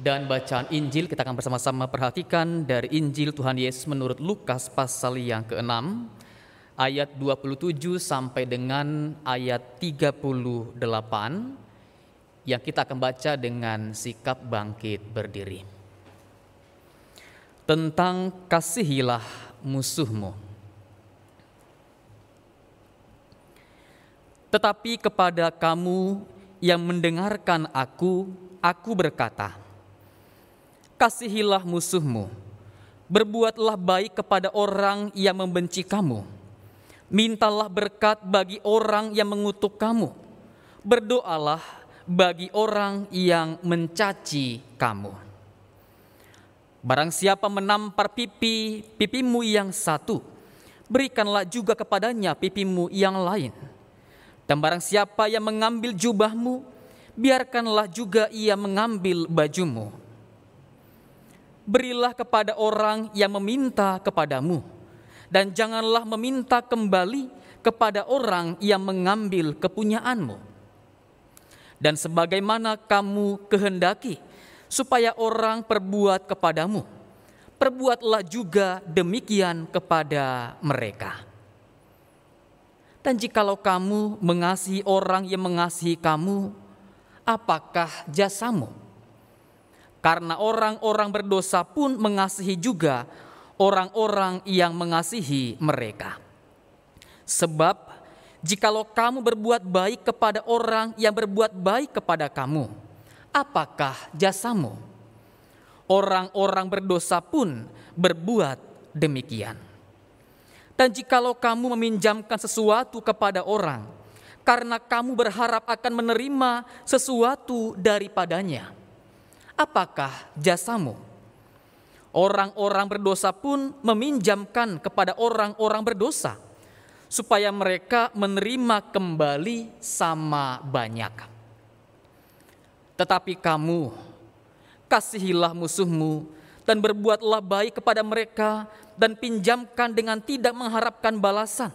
Dan bacaan Injil kita akan bersama-sama perhatikan dari Injil Tuhan Yesus menurut Lukas pasal yang ke-6 ayat 27 sampai dengan ayat 38 yang kita akan baca dengan sikap bangkit berdiri. Tentang kasihilah musuhmu. Tetapi kepada kamu yang mendengarkan aku, aku berkata, Kasihilah musuhmu, berbuatlah baik kepada orang yang membenci kamu, mintalah berkat bagi orang yang mengutuk kamu, berdoalah bagi orang yang mencaci kamu. Barang siapa menampar pipi pipimu yang satu, berikanlah juga kepadanya pipimu yang lain. Dan barang siapa yang mengambil jubahmu, biarkanlah juga ia mengambil bajumu. Berilah kepada orang yang meminta kepadamu, dan janganlah meminta kembali kepada orang yang mengambil kepunyaanmu. Dan sebagaimana kamu kehendaki supaya orang perbuat kepadamu, perbuatlah juga demikian kepada mereka. Dan jikalau kamu mengasihi orang yang mengasihi kamu, apakah jasamu? Karena orang-orang berdosa pun mengasihi juga orang-orang yang mengasihi mereka. Sebab jikalau kamu berbuat baik kepada orang yang berbuat baik kepada kamu, apakah jasamu? Orang-orang berdosa pun berbuat demikian. Dan jikalau kamu meminjamkan sesuatu kepada orang, karena kamu berharap akan menerima sesuatu daripadanya, apakah jasamu? Orang-orang berdosa pun meminjamkan kepada orang-orang berdosa, supaya mereka menerima kembali sama banyak. Tetapi kamu, kasihilah musuhmu, dan berbuatlah baik kepada mereka, dan pinjamkan dengan tidak mengharapkan balasan.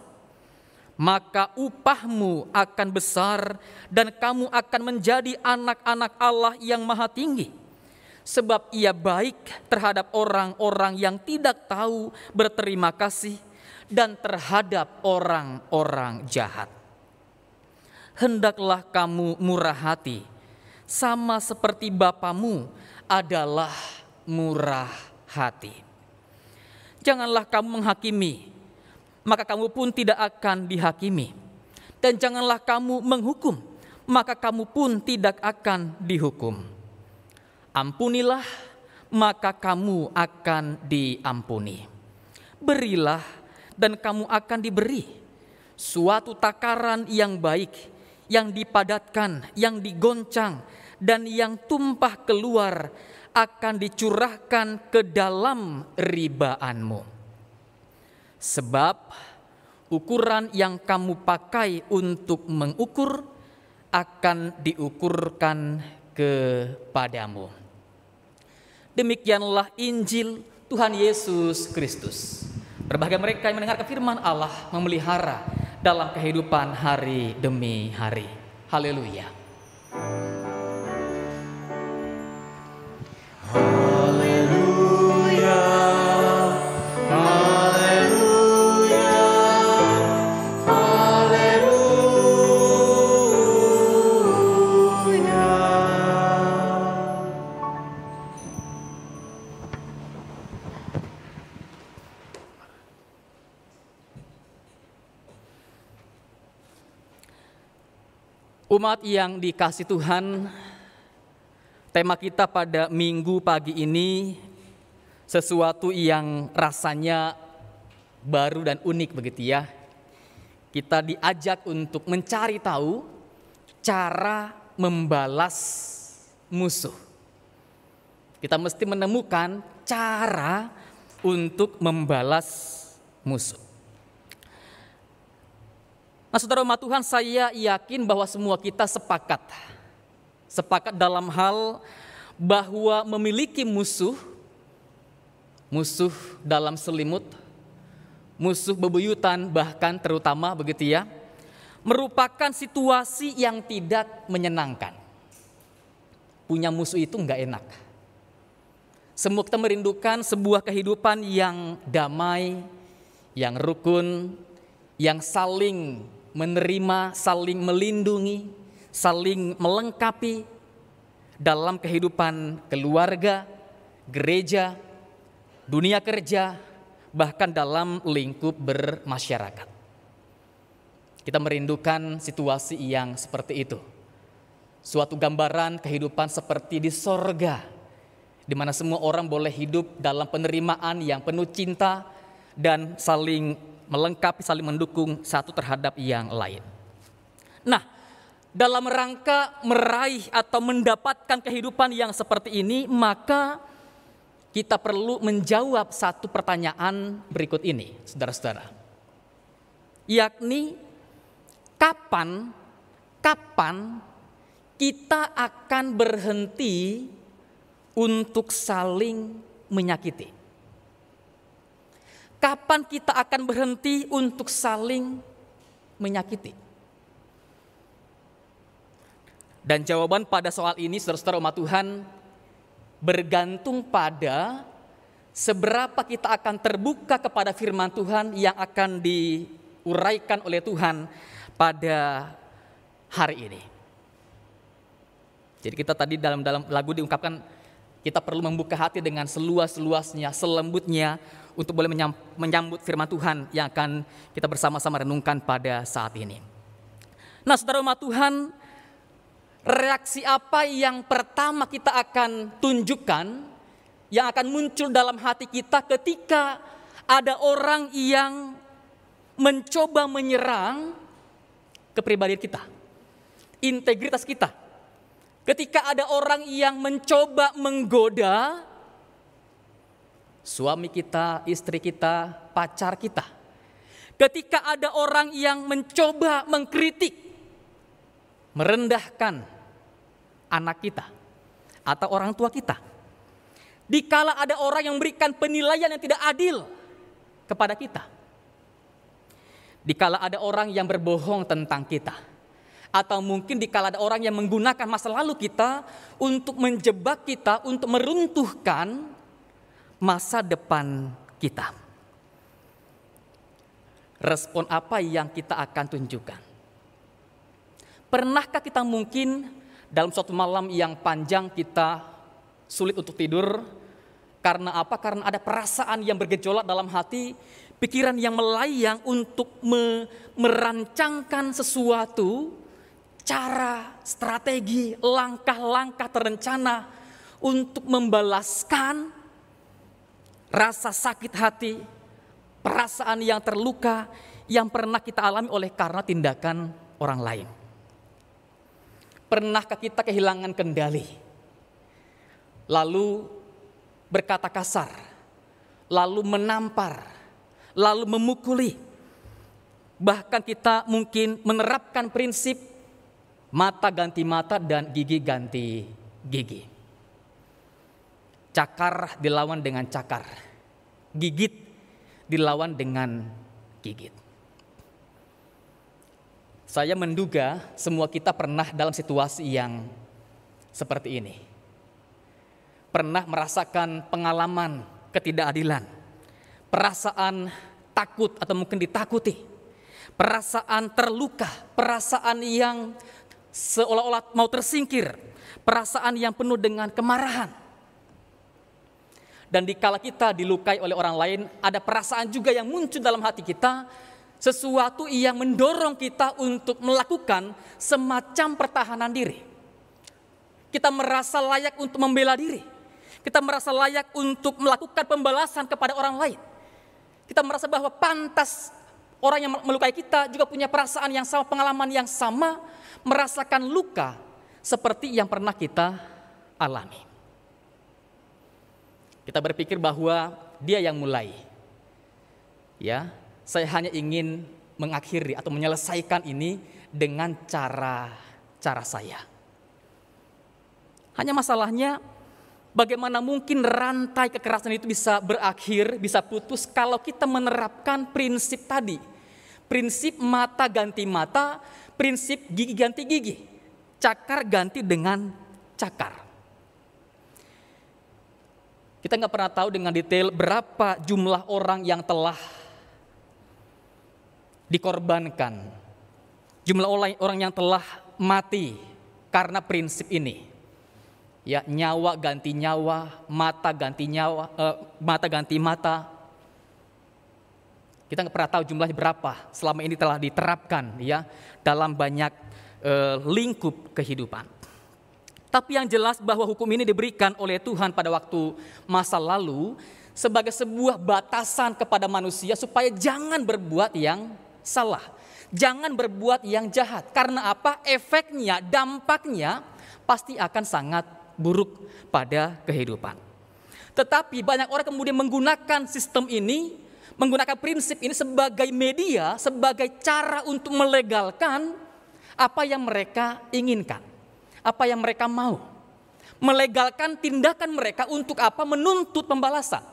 Maka upahmu akan besar, dan kamu akan menjadi anak-anak Allah yang Maha Tinggi sebab ia baik terhadap orang-orang yang tidak tahu berterima kasih dan terhadap orang-orang jahat. Hendaklah kamu murah hati, sama seperti Bapamu adalah murah hati. Janganlah kamu menghakimi, maka kamu pun tidak akan dihakimi. Dan janganlah kamu menghukum, maka kamu pun tidak akan dihukum Ampunilah, maka kamu akan diampuni. Berilah, dan kamu akan diberi suatu takaran yang baik, yang dipadatkan, yang digoncang, dan yang tumpah keluar akan dicurahkan ke dalam ribaanmu. Sebab ukuran yang kamu pakai untuk mengukur akan diukurkan kepadamu. Demikianlah Injil Tuhan Yesus Kristus. Berbahagia mereka yang mendengar firman Allah memelihara dalam kehidupan hari demi hari. Haleluya. Umat yang dikasih Tuhan, tema kita pada minggu pagi ini sesuatu yang rasanya baru dan unik begitu ya. Kita diajak untuk mencari tahu cara membalas musuh. Kita mesti menemukan cara untuk membalas musuh. Nah saudara umat Tuhan saya yakin bahwa semua kita sepakat. Sepakat dalam hal bahwa memiliki musuh, musuh dalam selimut, musuh bebuyutan bahkan terutama begitu ya, merupakan situasi yang tidak menyenangkan. Punya musuh itu nggak enak. Semua kita merindukan sebuah kehidupan yang damai, yang rukun, yang saling menerima, saling melindungi, saling melengkapi dalam kehidupan keluarga, gereja, dunia kerja, bahkan dalam lingkup bermasyarakat. Kita merindukan situasi yang seperti itu. Suatu gambaran kehidupan seperti di sorga, di mana semua orang boleh hidup dalam penerimaan yang penuh cinta dan saling melengkapi, saling mendukung satu terhadap yang lain. Nah, dalam rangka meraih atau mendapatkan kehidupan yang seperti ini, maka kita perlu menjawab satu pertanyaan berikut ini, saudara-saudara. Yakni kapan kapan kita akan berhenti untuk saling menyakiti? Kapan kita akan berhenti untuk saling menyakiti? Dan jawaban pada soal ini saudara-saudara umat Tuhan bergantung pada seberapa kita akan terbuka kepada firman Tuhan yang akan diuraikan oleh Tuhan pada hari ini. Jadi kita tadi dalam dalam lagu diungkapkan kita perlu membuka hati dengan seluas-luasnya, selembutnya untuk boleh menyambut firman Tuhan yang akan kita bersama-sama renungkan pada saat ini. Nah, saudara umat Tuhan, reaksi apa yang pertama kita akan tunjukkan, yang akan muncul dalam hati kita ketika ada orang yang mencoba menyerang kepribadian kita, integritas kita. Ketika ada orang yang mencoba menggoda suami kita, istri kita, pacar kita. Ketika ada orang yang mencoba mengkritik, merendahkan, anak kita atau orang tua kita. Dikala ada orang yang memberikan penilaian yang tidak adil kepada kita. Dikala ada orang yang berbohong tentang kita. Atau mungkin dikala ada orang yang menggunakan masa lalu kita untuk menjebak kita, untuk meruntuhkan masa depan kita. Respon apa yang kita akan tunjukkan? Pernahkah kita mungkin dalam suatu malam yang panjang kita sulit untuk tidur. Karena apa? Karena ada perasaan yang bergejolak dalam hati, pikiran yang melayang untuk me merancangkan sesuatu, cara, strategi, langkah-langkah terencana untuk membalaskan rasa sakit hati, perasaan yang terluka yang pernah kita alami oleh karena tindakan orang lain. Pernahkah kita kehilangan kendali? Lalu berkata kasar, lalu menampar, lalu memukuli. Bahkan kita mungkin menerapkan prinsip mata ganti mata dan gigi ganti gigi. Cakar dilawan dengan cakar, gigit dilawan dengan gigit. Saya menduga semua kita pernah dalam situasi yang seperti ini. Pernah merasakan pengalaman ketidakadilan, perasaan takut atau mungkin ditakuti, perasaan terluka, perasaan yang seolah-olah mau tersingkir, perasaan yang penuh dengan kemarahan. Dan dikala kita dilukai oleh orang lain, ada perasaan juga yang muncul dalam hati kita sesuatu yang mendorong kita untuk melakukan semacam pertahanan diri. Kita merasa layak untuk membela diri. Kita merasa layak untuk melakukan pembalasan kepada orang lain. Kita merasa bahwa pantas orang yang melukai kita juga punya perasaan yang sama, pengalaman yang sama, merasakan luka seperti yang pernah kita alami. Kita berpikir bahwa dia yang mulai. Ya, saya hanya ingin mengakhiri atau menyelesaikan ini dengan cara cara saya. Hanya masalahnya bagaimana mungkin rantai kekerasan itu bisa berakhir, bisa putus kalau kita menerapkan prinsip tadi. Prinsip mata ganti mata, prinsip gigi ganti gigi. Cakar ganti dengan cakar. Kita nggak pernah tahu dengan detail berapa jumlah orang yang telah dikorbankan. Jumlah orang yang telah mati karena prinsip ini. Ya, nyawa ganti nyawa, mata ganti nyawa, eh, mata ganti mata. Kita nggak pernah tahu jumlahnya berapa. Selama ini telah diterapkan ya dalam banyak eh, lingkup kehidupan. Tapi yang jelas bahwa hukum ini diberikan oleh Tuhan pada waktu masa lalu sebagai sebuah batasan kepada manusia supaya jangan berbuat yang salah. Jangan berbuat yang jahat. Karena apa? Efeknya, dampaknya pasti akan sangat buruk pada kehidupan. Tetapi banyak orang kemudian menggunakan sistem ini, menggunakan prinsip ini sebagai media, sebagai cara untuk melegalkan apa yang mereka inginkan apa yang mereka mau. Melegalkan tindakan mereka untuk apa? Menuntut pembalasan.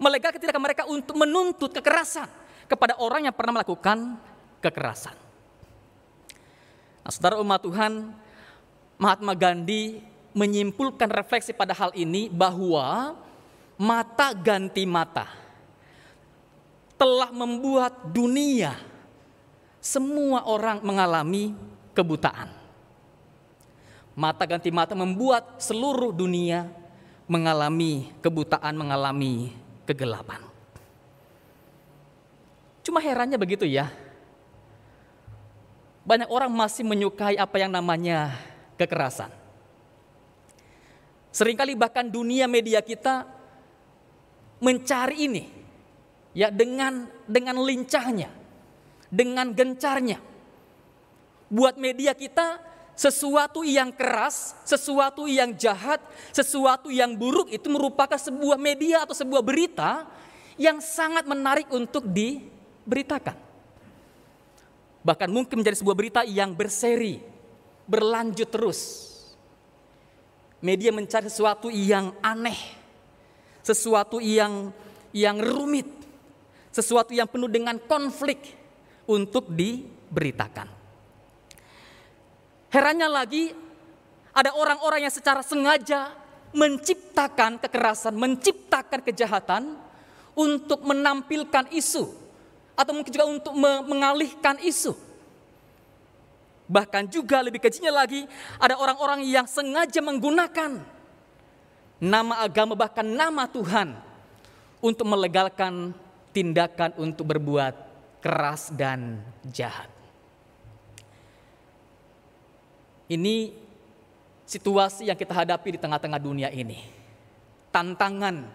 Melegalkan tindakan mereka untuk menuntut kekerasan kepada orang yang pernah melakukan kekerasan. Nah, saudara umat Tuhan, Mahatma Gandhi menyimpulkan refleksi pada hal ini bahwa mata ganti mata telah membuat dunia semua orang mengalami kebutaan. Mata ganti mata membuat seluruh dunia mengalami kebutaan, mengalami kegelapan. Cuma herannya begitu ya. Banyak orang masih menyukai apa yang namanya kekerasan. Seringkali bahkan dunia media kita mencari ini ya dengan dengan lincahnya, dengan gencarnya. Buat media kita sesuatu yang keras, sesuatu yang jahat, sesuatu yang buruk itu merupakan sebuah media atau sebuah berita yang sangat menarik untuk diberitakan. Bahkan mungkin menjadi sebuah berita yang berseri, berlanjut terus. Media mencari sesuatu yang aneh, sesuatu yang yang rumit, sesuatu yang penuh dengan konflik untuk diberitakan. Herannya lagi, ada orang-orang yang secara sengaja menciptakan kekerasan, menciptakan kejahatan untuk menampilkan isu atau mungkin juga untuk mengalihkan isu. Bahkan juga lebih kejinya lagi, ada orang-orang yang sengaja menggunakan nama agama bahkan nama Tuhan untuk melegalkan tindakan untuk berbuat keras dan jahat. Ini situasi yang kita hadapi di tengah-tengah dunia ini. Tantangan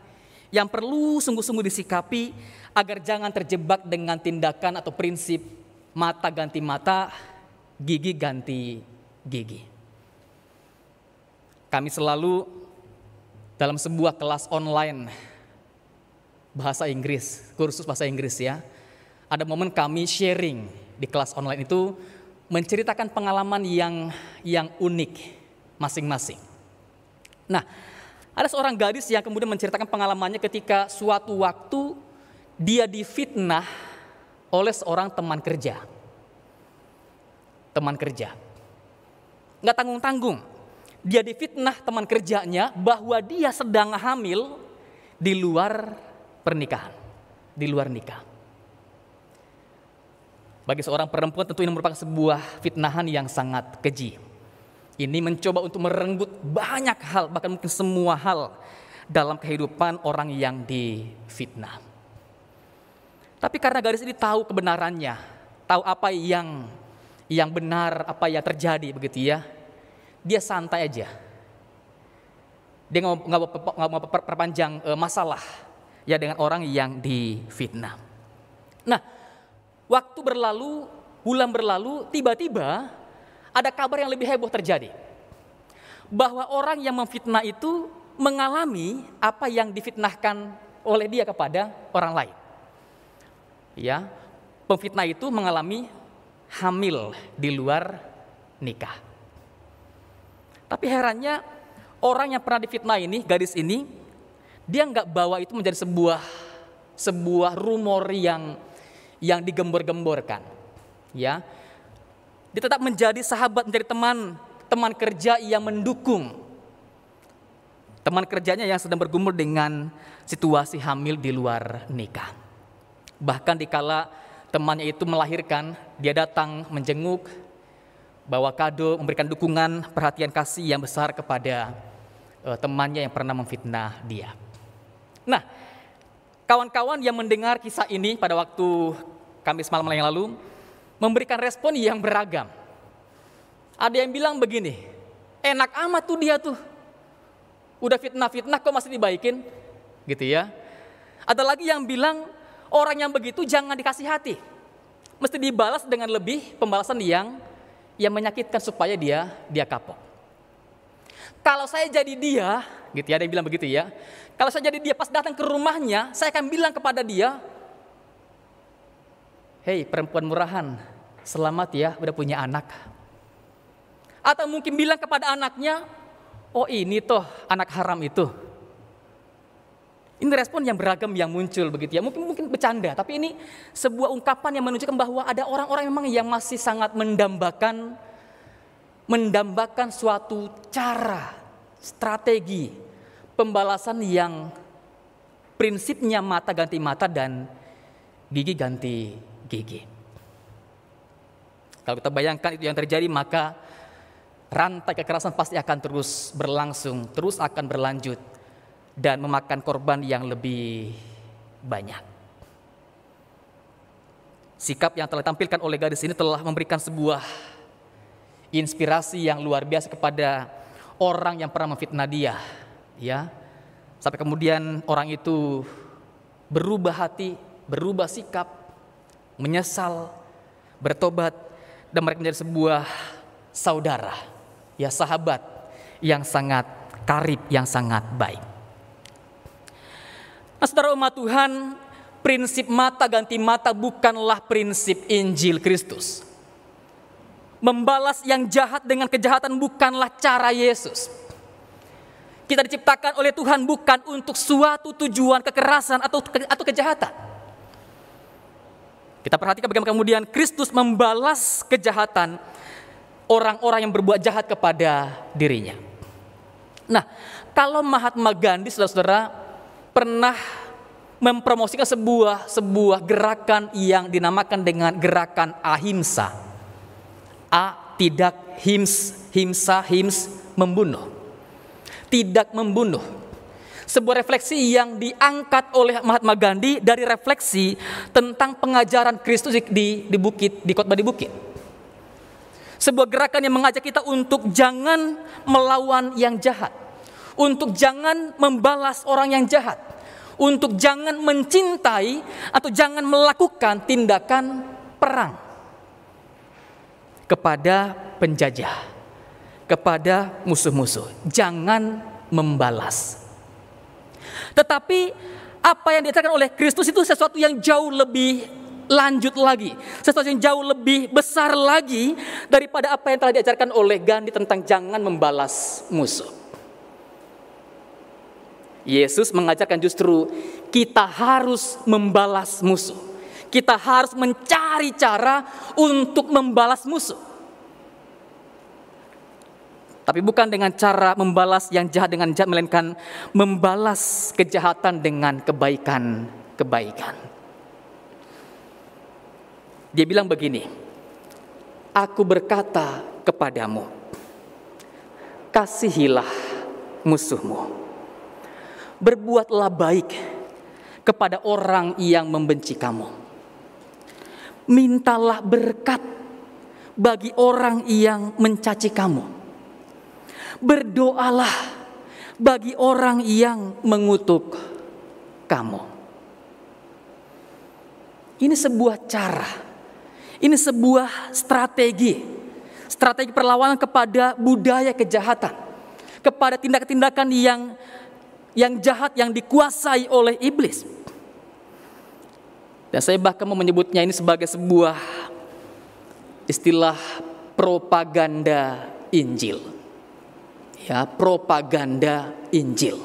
yang perlu sungguh-sungguh disikapi agar jangan terjebak dengan tindakan atau prinsip mata ganti mata, gigi ganti gigi. Kami selalu dalam sebuah kelas online bahasa Inggris, kursus bahasa Inggris ya. Ada momen kami sharing di kelas online itu menceritakan pengalaman yang yang unik masing-masing. Nah, ada seorang gadis yang kemudian menceritakan pengalamannya ketika suatu waktu dia difitnah oleh seorang teman kerja. Teman kerja. Nggak tanggung-tanggung. Dia difitnah teman kerjanya bahwa dia sedang hamil di luar pernikahan. Di luar nikah. Bagi seorang perempuan tentu ini merupakan sebuah fitnahan yang sangat keji. Ini mencoba untuk merenggut banyak hal, bahkan mungkin semua hal dalam kehidupan orang yang difitnah. Tapi karena gadis ini tahu kebenarannya, tahu apa yang yang benar, apa yang terjadi begitu ya, dia santai aja. Dia nggak mau perpanjang eh, masalah ya dengan orang yang difitnah. Nah, Waktu berlalu, bulan berlalu, tiba-tiba ada kabar yang lebih heboh terjadi. Bahwa orang yang memfitnah itu mengalami apa yang difitnahkan oleh dia kepada orang lain. Ya, pemfitnah itu mengalami hamil di luar nikah. Tapi herannya orang yang pernah difitnah ini, gadis ini, dia nggak bawa itu menjadi sebuah sebuah rumor yang yang digembor-gemborkan. Ya. Dia tetap menjadi sahabat, menjadi teman, teman kerja yang mendukung teman kerjanya yang sedang bergumul dengan situasi hamil di luar nikah. Bahkan dikala temannya itu melahirkan, dia datang menjenguk, bawa kado, memberikan dukungan, perhatian kasih yang besar kepada uh, temannya yang pernah memfitnah dia. Nah, kawan-kawan yang mendengar kisah ini pada waktu Kamis malam yang lalu memberikan respon yang beragam. Ada yang bilang begini, enak amat tuh dia tuh. Udah fitnah-fitnah kok masih dibaikin? Gitu ya. Ada lagi yang bilang orang yang begitu jangan dikasih hati. Mesti dibalas dengan lebih pembalasan yang yang menyakitkan supaya dia dia kapok. Kalau saya jadi dia, gitu ya, yang bilang begitu ya. Kalau saya jadi dia pas datang ke rumahnya, saya akan bilang kepada dia, Hei perempuan murahan, selamat ya udah punya anak. Atau mungkin bilang kepada anaknya, oh ini toh anak haram itu. Ini respon yang beragam yang muncul begitu ya. Mungkin mungkin bercanda, tapi ini sebuah ungkapan yang menunjukkan bahwa ada orang-orang memang yang masih sangat mendambakan mendambakan suatu cara, strategi pembalasan yang prinsipnya mata ganti mata dan gigi ganti gigi. Kalau kita bayangkan itu yang terjadi maka rantai kekerasan pasti akan terus berlangsung, terus akan berlanjut dan memakan korban yang lebih banyak. Sikap yang telah ditampilkan oleh gadis ini telah memberikan sebuah inspirasi yang luar biasa kepada orang yang pernah memfitnah dia, ya. Sampai kemudian orang itu berubah hati, berubah sikap, menyesal, bertobat dan mereka menjadi sebuah saudara ya sahabat yang sangat karib, yang sangat baik. Nah, umat Tuhan, prinsip mata ganti mata bukanlah prinsip Injil Kristus. Membalas yang jahat dengan kejahatan bukanlah cara Yesus. Kita diciptakan oleh Tuhan bukan untuk suatu tujuan kekerasan atau atau kejahatan. Kita perhatikan bagaimana kemudian Kristus membalas kejahatan orang-orang yang berbuat jahat kepada dirinya. Nah, kalau Mahatma Gandhi saudara-saudara pernah mempromosikan sebuah sebuah gerakan yang dinamakan dengan gerakan ahimsa. A tidak hims himsa hims membunuh. Tidak membunuh. Sebuah refleksi yang diangkat oleh Mahatma Gandhi dari refleksi tentang pengajaran Kristus di, di bukit, di khotbah di bukit. Sebuah gerakan yang mengajak kita untuk jangan melawan yang jahat. Untuk jangan membalas orang yang jahat. Untuk jangan mencintai atau jangan melakukan tindakan perang kepada penjajah, kepada musuh-musuh. Jangan membalas. Tetapi apa yang dikatakan oleh Kristus itu sesuatu yang jauh lebih lanjut lagi, sesuatu yang jauh lebih besar lagi daripada apa yang telah diajarkan oleh Gandhi tentang jangan membalas musuh. Yesus mengajarkan justru kita harus membalas musuh. Kita harus mencari cara untuk membalas musuh. Tapi bukan dengan cara membalas yang jahat dengan jahat, melainkan membalas kejahatan dengan kebaikan-kebaikan. Dia bilang begini, Aku berkata kepadamu, kasihilah musuhmu. Berbuatlah baik kepada orang yang membenci kamu. Mintalah berkat bagi orang yang mencaci kamu. Berdoalah bagi orang yang mengutuk kamu. Ini sebuah cara ini sebuah strategi, strategi perlawanan kepada budaya kejahatan, kepada tindakan-tindakan yang yang jahat yang dikuasai oleh iblis. Dan saya bahkan mau menyebutnya ini sebagai sebuah istilah propaganda Injil. Ya, propaganda Injil.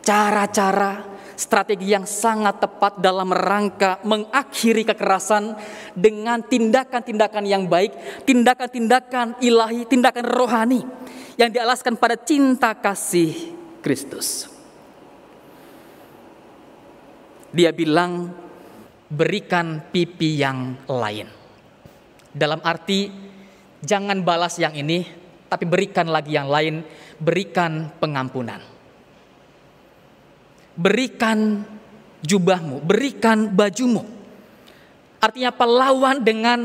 Cara-cara strategi yang sangat tepat dalam rangka mengakhiri kekerasan dengan tindakan-tindakan yang baik, tindakan-tindakan ilahi, tindakan rohani yang dialaskan pada cinta kasih Kristus. Dia bilang, berikan pipi yang lain. Dalam arti, jangan balas yang ini, tapi berikan lagi yang lain, berikan pengampunan. Berikan jubahmu, berikan bajumu. Artinya apa? Lawan dengan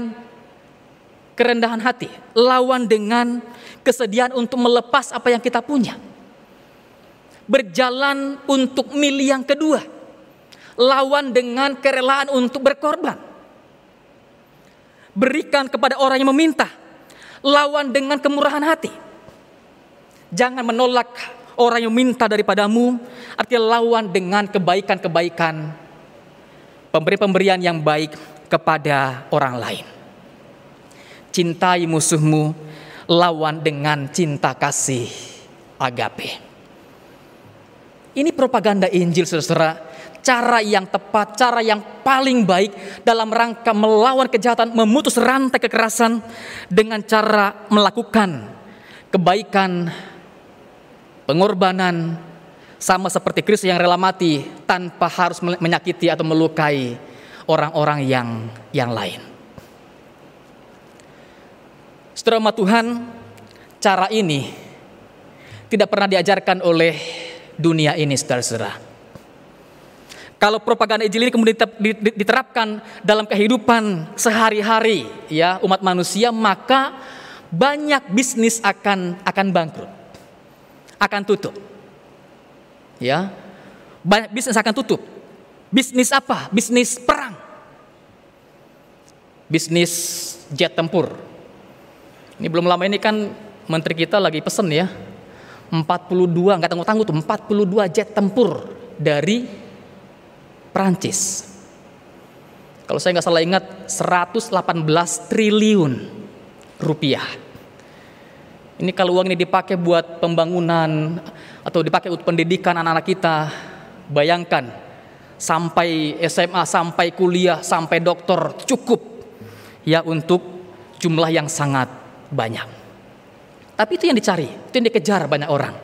kerendahan hati, lawan dengan kesediaan untuk melepas apa yang kita punya. Berjalan untuk mil yang kedua lawan dengan kerelaan untuk berkorban. Berikan kepada orang yang meminta, lawan dengan kemurahan hati. Jangan menolak orang yang minta daripadamu, artinya lawan dengan kebaikan-kebaikan, pemberi-pemberian yang baik kepada orang lain. Cintai musuhmu, lawan dengan cinta kasih agape. Ini propaganda Injil saudara cara yang tepat, cara yang paling baik dalam rangka melawan kejahatan, memutus rantai kekerasan dengan cara melakukan kebaikan, pengorbanan, sama seperti Kristus yang rela mati tanpa harus menyakiti atau melukai orang-orang yang yang lain. Setelah Tuhan, cara ini tidak pernah diajarkan oleh dunia ini, saudara-saudara. Kalau propaganda Injil ini kemudian diterapkan dalam kehidupan sehari-hari ya umat manusia, maka banyak bisnis akan akan bangkrut. Akan tutup. Ya. Banyak bisnis akan tutup. Bisnis apa? Bisnis perang. Bisnis jet tempur. Ini belum lama ini kan menteri kita lagi pesen ya. 42, nggak tangguh-tangguh tuh, 42 jet tempur dari Prancis. Kalau saya nggak salah ingat 118 triliun rupiah. Ini kalau uang ini dipakai buat pembangunan atau dipakai untuk pendidikan anak-anak kita, bayangkan sampai SMA, sampai kuliah, sampai doktor cukup ya untuk jumlah yang sangat banyak. Tapi itu yang dicari, itu yang dikejar banyak orang.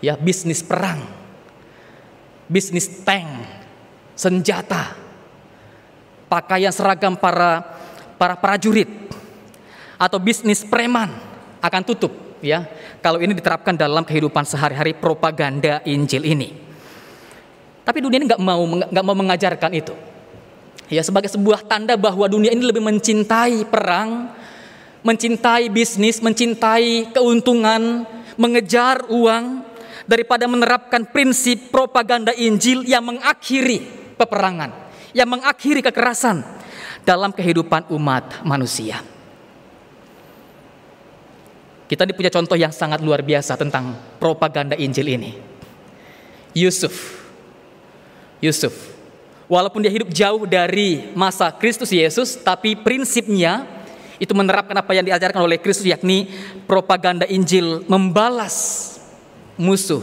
Ya, bisnis perang, bisnis tank, senjata, pakaian seragam para para prajurit atau bisnis preman akan tutup ya kalau ini diterapkan dalam kehidupan sehari-hari propaganda Injil ini. Tapi dunia ini nggak mau nggak mau mengajarkan itu. Ya sebagai sebuah tanda bahwa dunia ini lebih mencintai perang, mencintai bisnis, mencintai keuntungan, mengejar uang daripada menerapkan prinsip propaganda Injil yang mengakhiri peperangan yang mengakhiri kekerasan dalam kehidupan umat manusia. Kita punya contoh yang sangat luar biasa tentang propaganda Injil ini. Yusuf. Yusuf. Walaupun dia hidup jauh dari masa Kristus Yesus, tapi prinsipnya itu menerapkan apa yang diajarkan oleh Kristus yakni propaganda Injil membalas musuh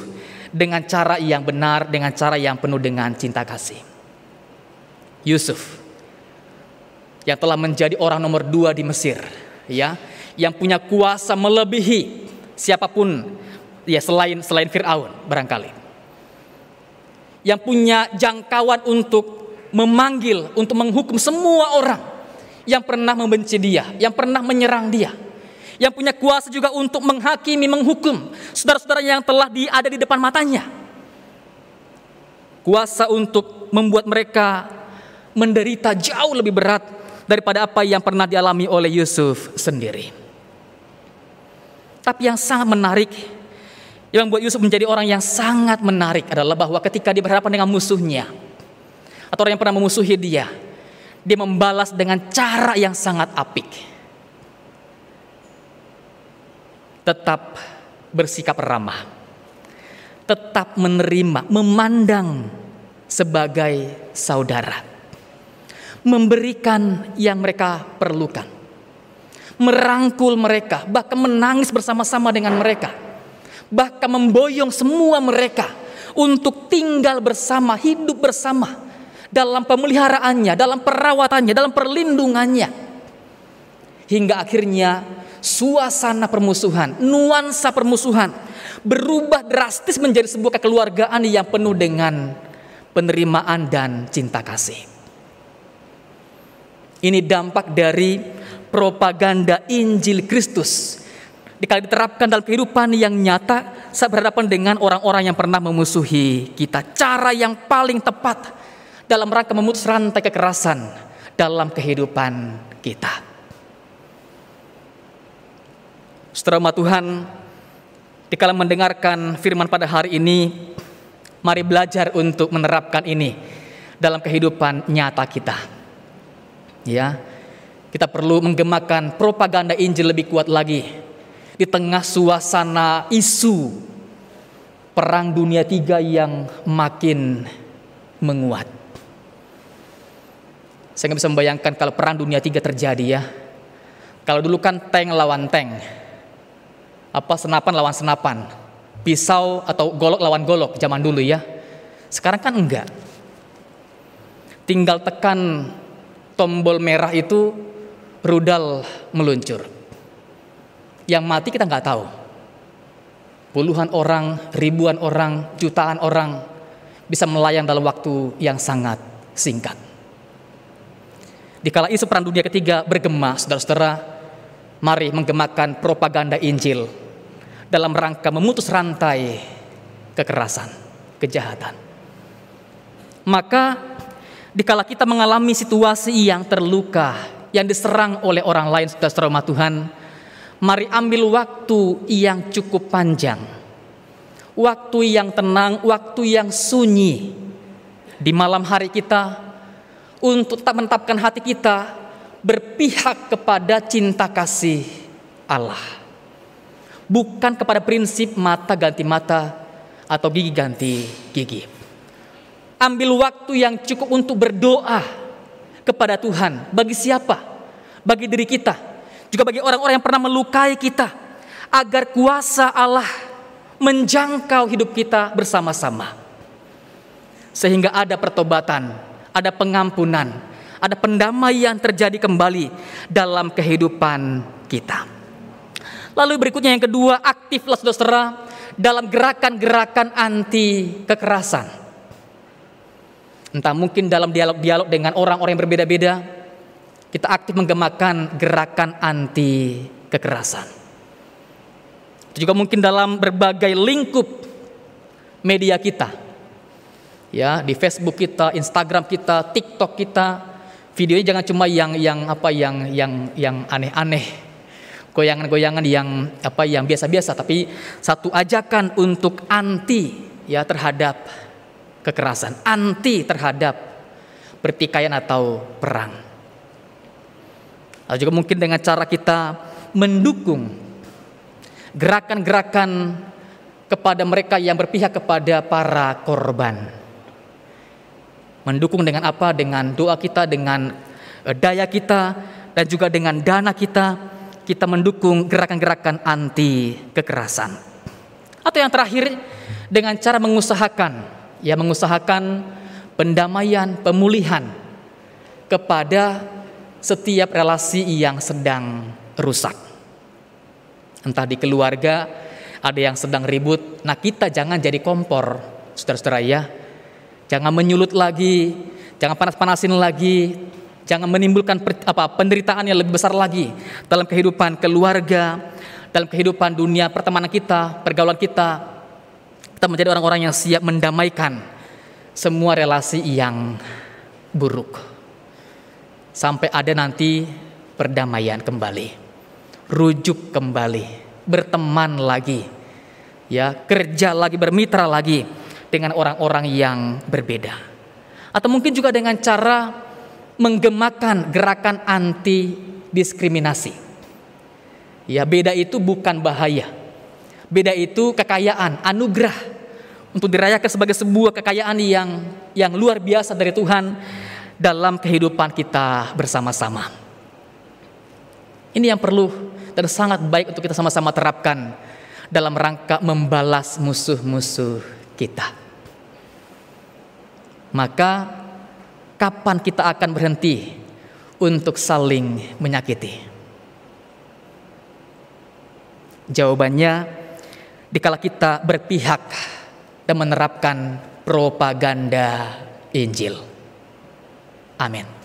dengan cara yang benar, dengan cara yang penuh dengan cinta kasih. Yusuf yang telah menjadi orang nomor dua di Mesir, ya, yang punya kuasa melebihi siapa pun ya selain selain Firaun barangkali. Yang punya jangkauan untuk memanggil, untuk menghukum semua orang yang pernah membenci dia, yang pernah menyerang dia. Yang punya kuasa juga untuk menghakimi, menghukum saudara-saudara yang telah ada di depan matanya. Kuasa untuk membuat mereka menderita jauh lebih berat daripada apa yang pernah dialami oleh Yusuf sendiri. Tapi yang sangat menarik, yang membuat Yusuf menjadi orang yang sangat menarik adalah bahwa ketika dia berhadapan dengan musuhnya, atau orang yang pernah memusuhi dia, dia membalas dengan cara yang sangat apik. Tetap bersikap ramah, tetap menerima, memandang sebagai saudara memberikan yang mereka perlukan, merangkul mereka, bahkan menangis bersama-sama dengan mereka, bahkan memboyong semua mereka untuk tinggal bersama, hidup bersama dalam pemeliharaannya, dalam perawatannya, dalam perlindungannya, hingga akhirnya suasana permusuhan, nuansa permusuhan berubah drastis menjadi sebuah kekeluargaan yang penuh dengan penerimaan dan cinta kasih. Ini dampak dari propaganda Injil Kristus. Dikali diterapkan dalam kehidupan yang nyata saat berhadapan dengan orang-orang yang pernah memusuhi kita. Cara yang paling tepat dalam rangka memutus rantai kekerasan dalam kehidupan kita. Saudara Tuhan, dikala mendengarkan firman pada hari ini, mari belajar untuk menerapkan ini dalam kehidupan nyata kita. Ya, kita perlu menggemakan propaganda Injil lebih kuat lagi di tengah suasana isu perang dunia tiga yang makin menguat. Saya nggak bisa membayangkan kalau perang dunia tiga terjadi ya. Kalau dulu kan tank lawan tank, apa senapan lawan senapan, pisau atau golok lawan golok zaman dulu ya. Sekarang kan enggak. Tinggal tekan tombol merah itu rudal meluncur. Yang mati kita nggak tahu. Puluhan orang, ribuan orang, jutaan orang bisa melayang dalam waktu yang sangat singkat. Di kala isu perang dunia ketiga bergema, saudara-saudara, mari menggemakan propaganda Injil dalam rangka memutus rantai kekerasan, kejahatan. Maka dikala kita mengalami situasi yang terluka, yang diserang oleh orang lain saudara Tuhan, mari ambil waktu yang cukup panjang. Waktu yang tenang, waktu yang sunyi di malam hari kita untuk tak menetapkan hati kita berpihak kepada cinta kasih Allah bukan kepada prinsip mata ganti mata atau gigi ganti gigi. Ambil waktu yang cukup untuk berdoa kepada Tuhan. Bagi siapa? Bagi diri kita. Juga bagi orang-orang yang pernah melukai kita. Agar kuasa Allah menjangkau hidup kita bersama-sama. Sehingga ada pertobatan, ada pengampunan, ada pendamaian terjadi kembali dalam kehidupan kita. Lalu berikutnya yang kedua, aktiflah saudara dalam gerakan-gerakan anti kekerasan. Entah mungkin dalam dialog-dialog dengan orang-orang yang berbeda-beda, kita aktif menggemakan gerakan anti kekerasan. Itu juga mungkin dalam berbagai lingkup media kita. Ya, di Facebook kita, Instagram kita, TikTok kita, videonya jangan cuma yang yang apa yang yang yang aneh-aneh goyangan-goyangan yang apa yang biasa-biasa tapi satu ajakan untuk anti ya terhadap kekerasan, anti terhadap pertikaian atau perang. Lalu juga mungkin dengan cara kita mendukung gerakan-gerakan kepada mereka yang berpihak kepada para korban. Mendukung dengan apa? Dengan doa kita, dengan eh, daya kita, dan juga dengan dana kita kita mendukung gerakan-gerakan anti kekerasan. Atau yang terakhir dengan cara mengusahakan ya mengusahakan pendamaian, pemulihan kepada setiap relasi yang sedang rusak. Entah di keluarga ada yang sedang ribut, nah kita jangan jadi kompor, saudara-saudara ya. Jangan menyulut lagi, jangan panas-panasin lagi, Jangan menimbulkan per, apa penderitaan yang lebih besar lagi dalam kehidupan keluarga, dalam kehidupan dunia pertemanan kita, pergaulan kita. Kita menjadi orang-orang yang siap mendamaikan semua relasi yang buruk. Sampai ada nanti perdamaian kembali. Rujuk kembali, berteman lagi. Ya, kerja lagi, bermitra lagi dengan orang-orang yang berbeda. Atau mungkin juga dengan cara menggemakan gerakan anti diskriminasi. Ya, beda itu bukan bahaya. Beda itu kekayaan, anugerah untuk dirayakan sebagai sebuah kekayaan yang yang luar biasa dari Tuhan dalam kehidupan kita bersama-sama. Ini yang perlu dan sangat baik untuk kita sama-sama terapkan dalam rangka membalas musuh-musuh kita. Maka kapan kita akan berhenti untuk saling menyakiti? Jawabannya, dikala kita berpihak dan menerapkan propaganda Injil. Amin.